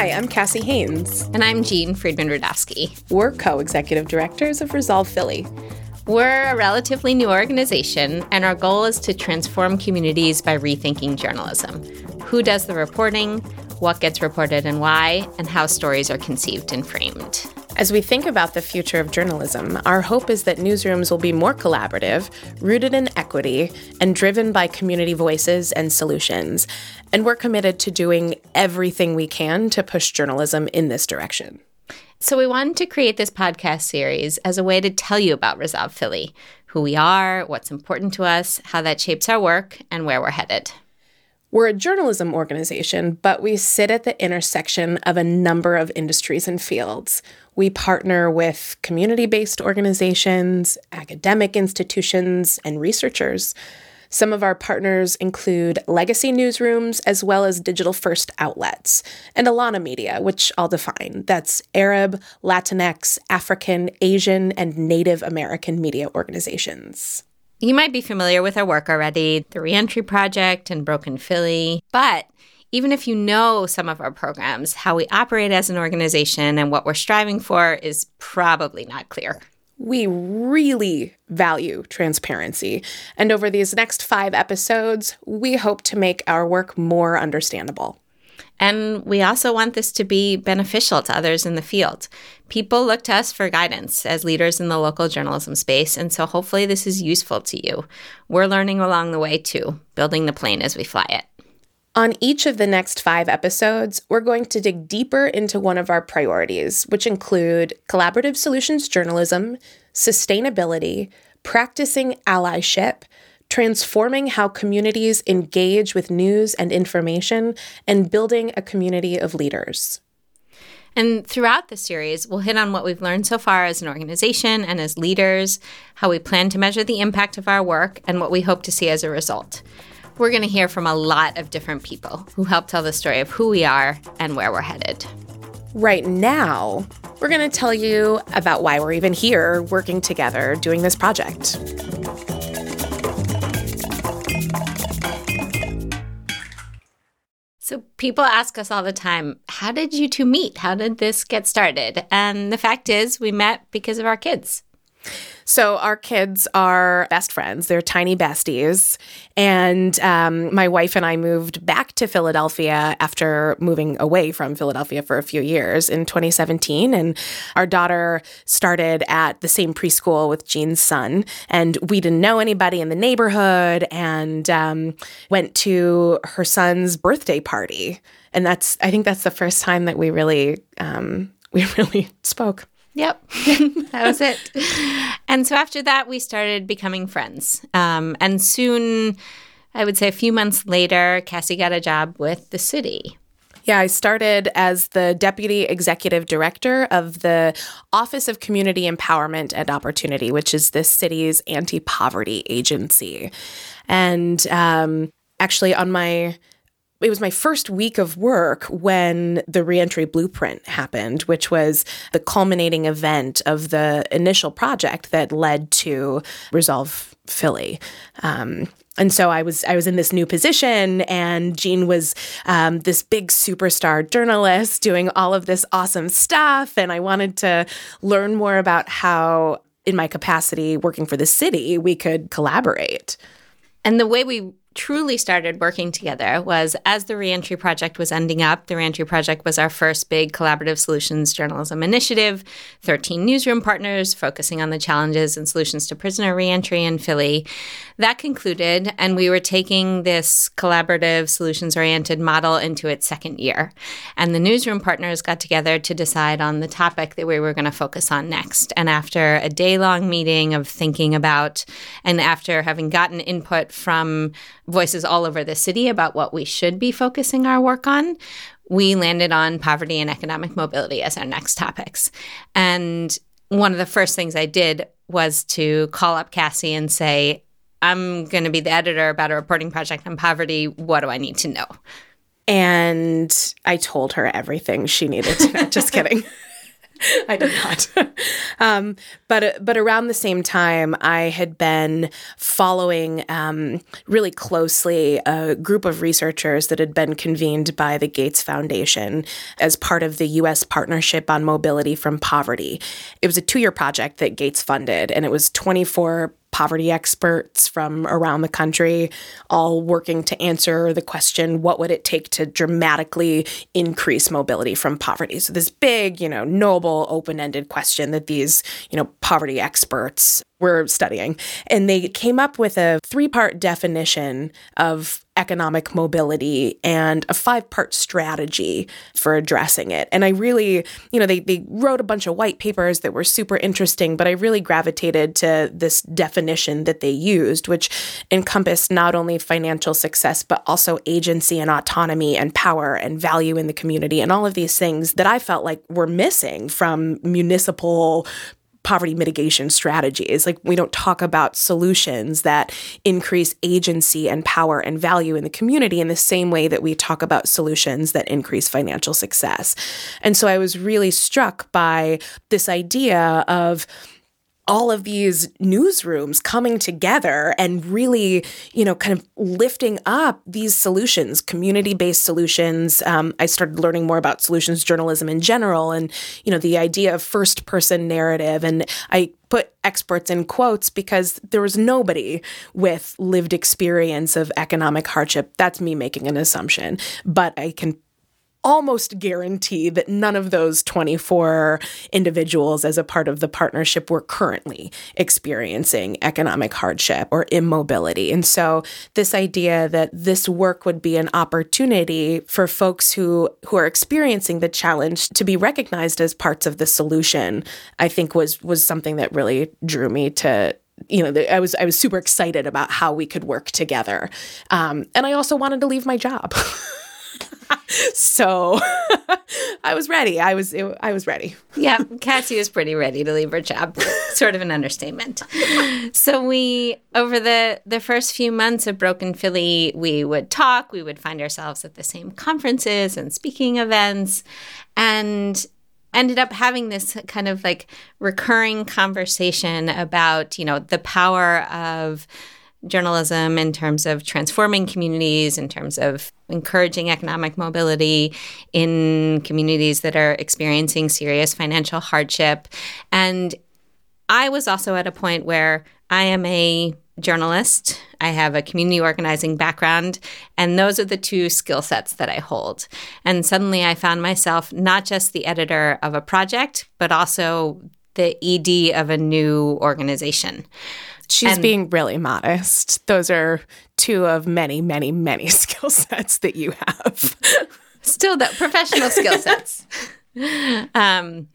Hi, I'm Cassie Haynes. And I'm Jean Friedman Rudovsky. We're co executive directors of Resolve Philly. We're a relatively new organization, and our goal is to transform communities by rethinking journalism. Who does the reporting, what gets reported and why, and how stories are conceived and framed. As we think about the future of journalism, our hope is that newsrooms will be more collaborative, rooted in equity, and driven by community voices and solutions. And we're committed to doing everything we can to push journalism in this direction. So, we wanted to create this podcast series as a way to tell you about Resolve Philly who we are, what's important to us, how that shapes our work, and where we're headed. We're a journalism organization, but we sit at the intersection of a number of industries and fields. We partner with community based organizations, academic institutions, and researchers. Some of our partners include legacy newsrooms as well as digital first outlets, and ALAANA Media, which I'll define. That's Arab, Latinx, African, Asian, and Native American media organizations. You might be familiar with our work already, the Reentry Project and Broken Philly, but even if you know some of our programs, how we operate as an organization and what we're striving for is probably not clear. We really value transparency. And over these next five episodes, we hope to make our work more understandable. And we also want this to be beneficial to others in the field. People look to us for guidance as leaders in the local journalism space, and so hopefully this is useful to you. We're learning along the way too, building the plane as we fly it. On each of the next five episodes, we're going to dig deeper into one of our priorities, which include collaborative solutions journalism, sustainability, practicing allyship, transforming how communities engage with news and information, and building a community of leaders. And throughout the series, we'll hit on what we've learned so far as an organization and as leaders, how we plan to measure the impact of our work, and what we hope to see as a result. We're going to hear from a lot of different people who help tell the story of who we are and where we're headed. Right now, we're going to tell you about why we're even here working together doing this project. So, people ask us all the time, how did you two meet? How did this get started? And the fact is, we met because of our kids. So our kids are best friends. They're tiny besties. And um, my wife and I moved back to Philadelphia after moving away from Philadelphia for a few years in 2017. And our daughter started at the same preschool with Jean's son. And we didn't know anybody in the neighborhood and um, went to her son's birthday party. And that's, I think that's the first time that we really, um, we really spoke. Yep, that was it. And so after that, we started becoming friends. Um, and soon, I would say a few months later, Cassie got a job with the city. Yeah, I started as the Deputy Executive Director of the Office of Community Empowerment and Opportunity, which is the city's anti poverty agency. And um, actually, on my it was my first week of work when the reentry blueprint happened, which was the culminating event of the initial project that led to Resolve Philly. Um, and so I was I was in this new position, and Jean was um, this big superstar journalist doing all of this awesome stuff, and I wanted to learn more about how, in my capacity working for the city, we could collaborate. And the way we truly started working together was as the Reentry Project was ending up. The Reentry Project was our first big collaborative solutions journalism initiative, 13 newsroom partners focusing on the challenges and solutions to prisoner reentry in Philly. That concluded, and we were taking this collaborative solutions oriented model into its second year. And the newsroom partners got together to decide on the topic that we were going to focus on next. And after a day long meeting of thinking about, and after having gotten input from voices all over the city about what we should be focusing our work on, we landed on poverty and economic mobility as our next topics. And one of the first things I did was to call up Cassie and say, I'm going to be the editor about a reporting project on poverty. What do I need to know? And I told her everything she needed to know. Just kidding. I did not. um, but but around the same time, I had been following um, really closely a group of researchers that had been convened by the Gates Foundation as part of the U.S. Partnership on Mobility from Poverty. It was a two year project that Gates funded, and it was 24 poverty experts from around the country, all working to answer the question what would it take to dramatically increase mobility from poverty? So, this big, you know, noble, open ended question that these, you know, poverty experts were studying. And they came up with a three part definition of economic mobility and a five part strategy for addressing it. And I really, you know, they, they wrote a bunch of white papers that were super interesting, but I really gravitated to this definition that they used, which encompassed not only financial success, but also agency and autonomy and power and value in the community and all of these things that I felt like were missing from municipal poverty mitigation strategies. Like we don't talk about solutions that increase agency and power and value in the community in the same way that we talk about solutions that increase financial success. And so I was really struck by this idea of all of these newsrooms coming together and really, you know, kind of lifting up these solutions, community based solutions. Um, I started learning more about solutions journalism in general and, you know, the idea of first person narrative. And I put experts in quotes because there was nobody with lived experience of economic hardship. That's me making an assumption, but I can almost guarantee that none of those 24 individuals as a part of the partnership were currently experiencing economic hardship or immobility. And so this idea that this work would be an opportunity for folks who who are experiencing the challenge to be recognized as parts of the solution, I think was was something that really drew me to you know, I was I was super excited about how we could work together, um, and I also wanted to leave my job. so I was ready. I was I was ready. yeah, Cassie was pretty ready to leave her job. sort of an understatement. So we over the the first few months of Broken Philly, we would talk, we would find ourselves at the same conferences and speaking events and ended up having this kind of like recurring conversation about, you know, the power of journalism in terms of transforming communities, in terms of encouraging economic mobility in communities that are experiencing serious financial hardship. And I was also at a point where I am a journalist. I have a community organizing background, and those are the two skill sets that I hold. And suddenly I found myself not just the editor of a project, but also the ED of a new organization. She's and, being really modest. Those are two of many, many, many skill sets that you have. Still, the professional skill sets. Um,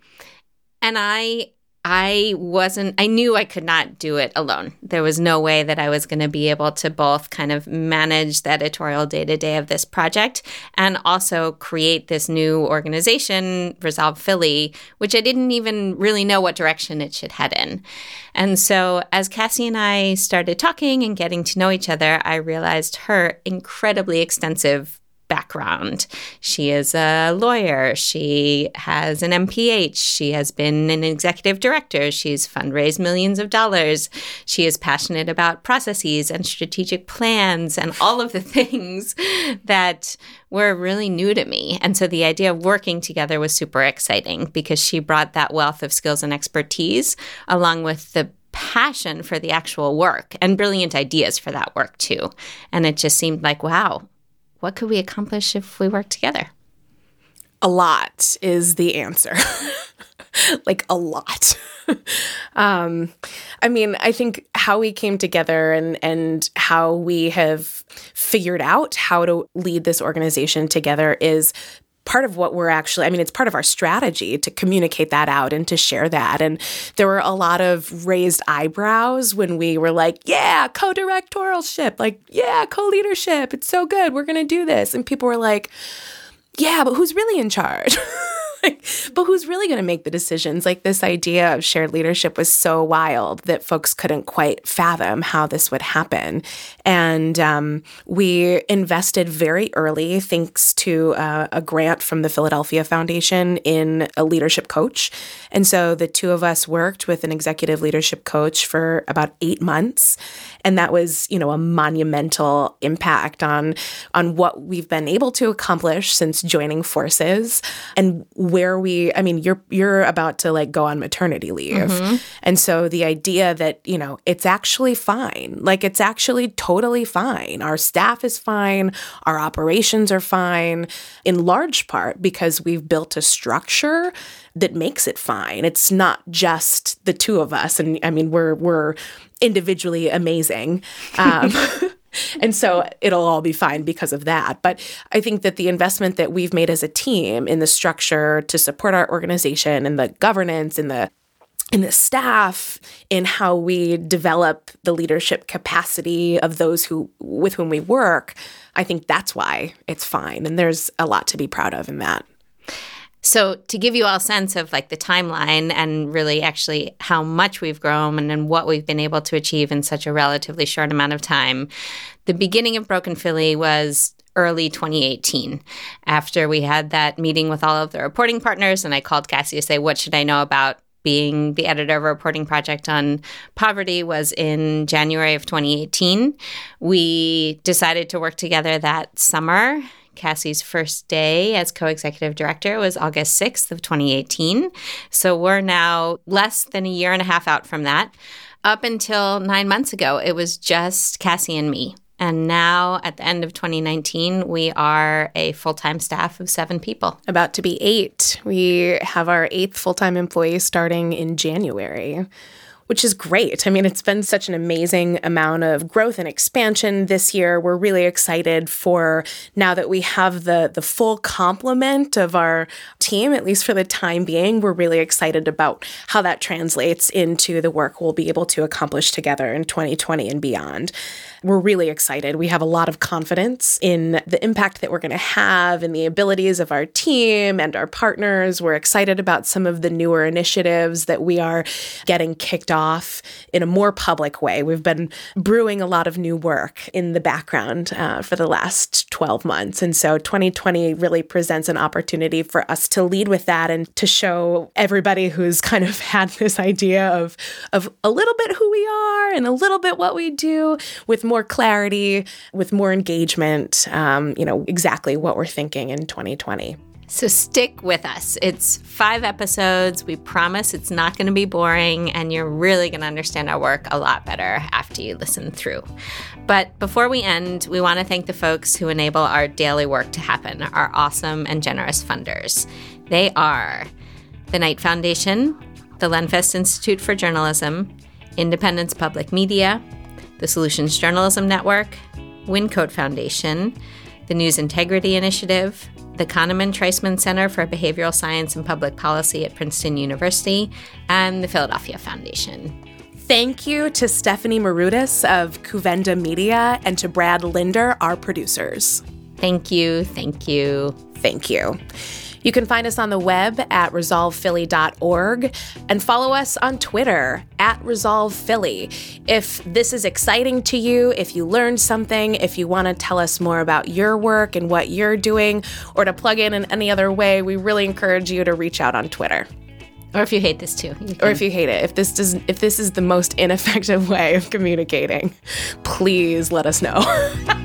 and I I wasn't, I knew I could not do it alone. There was no way that I was going to be able to both kind of manage the editorial day to day of this project and also create this new organization, Resolve Philly, which I didn't even really know what direction it should head in. And so as Cassie and I started talking and getting to know each other, I realized her incredibly extensive background. She is a lawyer. She has an MPH. She has been an executive director. She's fundraised millions of dollars. She is passionate about processes and strategic plans and all of the things that were really new to me. And so the idea of working together was super exciting because she brought that wealth of skills and expertise along with the passion for the actual work and brilliant ideas for that work too. And it just seemed like, wow, what could we accomplish if we work together? A lot is the answer. like a lot. um, I mean, I think how we came together and and how we have figured out how to lead this organization together is part of what we're actually, I mean, it's part of our strategy to communicate that out and to share that. And there were a lot of raised eyebrows when we were like, yeah, co directorialship, like, yeah, co leadership. It's so good. We're going to do this. And people were like, yeah, but who's really in charge? but who's really going to make the decisions? Like this idea of shared leadership was so wild that folks couldn't quite fathom how this would happen. And um, we invested very early, thanks to uh, a grant from the Philadelphia Foundation, in a leadership coach. And so the two of us worked with an executive leadership coach for about eight months. And that was, you know, a monumental impact on, on what we've been able to accomplish since joining forces and where we, I mean, you're, you're about to like go on maternity leave. Mm-hmm. And so the idea that, you know, it's actually fine, like it's actually totally fine. Our staff is fine. Our operations are fine in large part because we've built a structure that makes it fine. It's not just the two of us. And I mean, we're, we're individually amazing. Um, and so it'll all be fine because of that. But I think that the investment that we've made as a team in the structure to support our organization and the governance and the in the staff, in how we develop the leadership capacity of those who with whom we work, I think that's why it's fine. And there's a lot to be proud of in that. So, to give you all a sense of like the timeline and really actually how much we've grown and, and what we've been able to achieve in such a relatively short amount of time, the beginning of Broken Philly was early 2018 after we had that meeting with all of the reporting partners. And I called Cassie to say, What should I know about being the editor of a reporting project on poverty was in January of 2018. We decided to work together that summer Cassie's first day as co executive director was August 6th of 2018. So we're now less than a year and a half out from that. Up until nine months ago, it was just Cassie and me. And now at the end of 2019, we are a full time staff of seven people. About to be eight. We have our eighth full time employee starting in January which is great. I mean, it's been such an amazing amount of growth and expansion this year. We're really excited for now that we have the the full complement of our team, at least for the time being. We're really excited about how that translates into the work we'll be able to accomplish together in 2020 and beyond we're really excited. We have a lot of confidence in the impact that we're going to have and the abilities of our team and our partners. We're excited about some of the newer initiatives that we are getting kicked off in a more public way. We've been brewing a lot of new work in the background uh, for the last 12 months. And so 2020 really presents an opportunity for us to lead with that and to show everybody who's kind of had this idea of, of a little bit who we are and a little bit what we do with more more clarity, with more engagement, um, you know, exactly what we're thinking in 2020. So stick with us. It's five episodes. We promise it's not going to be boring, and you're really going to understand our work a lot better after you listen through. But before we end, we want to thank the folks who enable our daily work to happen, our awesome and generous funders. They are the Knight Foundation, the Lenfest Institute for Journalism, Independence Public Media, the Solutions Journalism Network, Wyncote Foundation, the News Integrity Initiative, the Kahneman Treisman Center for Behavioral Science and Public Policy at Princeton University, and the Philadelphia Foundation. Thank you to Stephanie Marudas of Kouvenda Media and to Brad Linder, our producers. Thank you, thank you, thank you. You can find us on the web at resolvephilly.org and follow us on Twitter at resolvephilly. If this is exciting to you, if you learned something, if you want to tell us more about your work and what you're doing, or to plug in in any other way, we really encourage you to reach out on Twitter. Or if you hate this too. Or if you hate it. If this does if this is the most ineffective way of communicating, please let us know.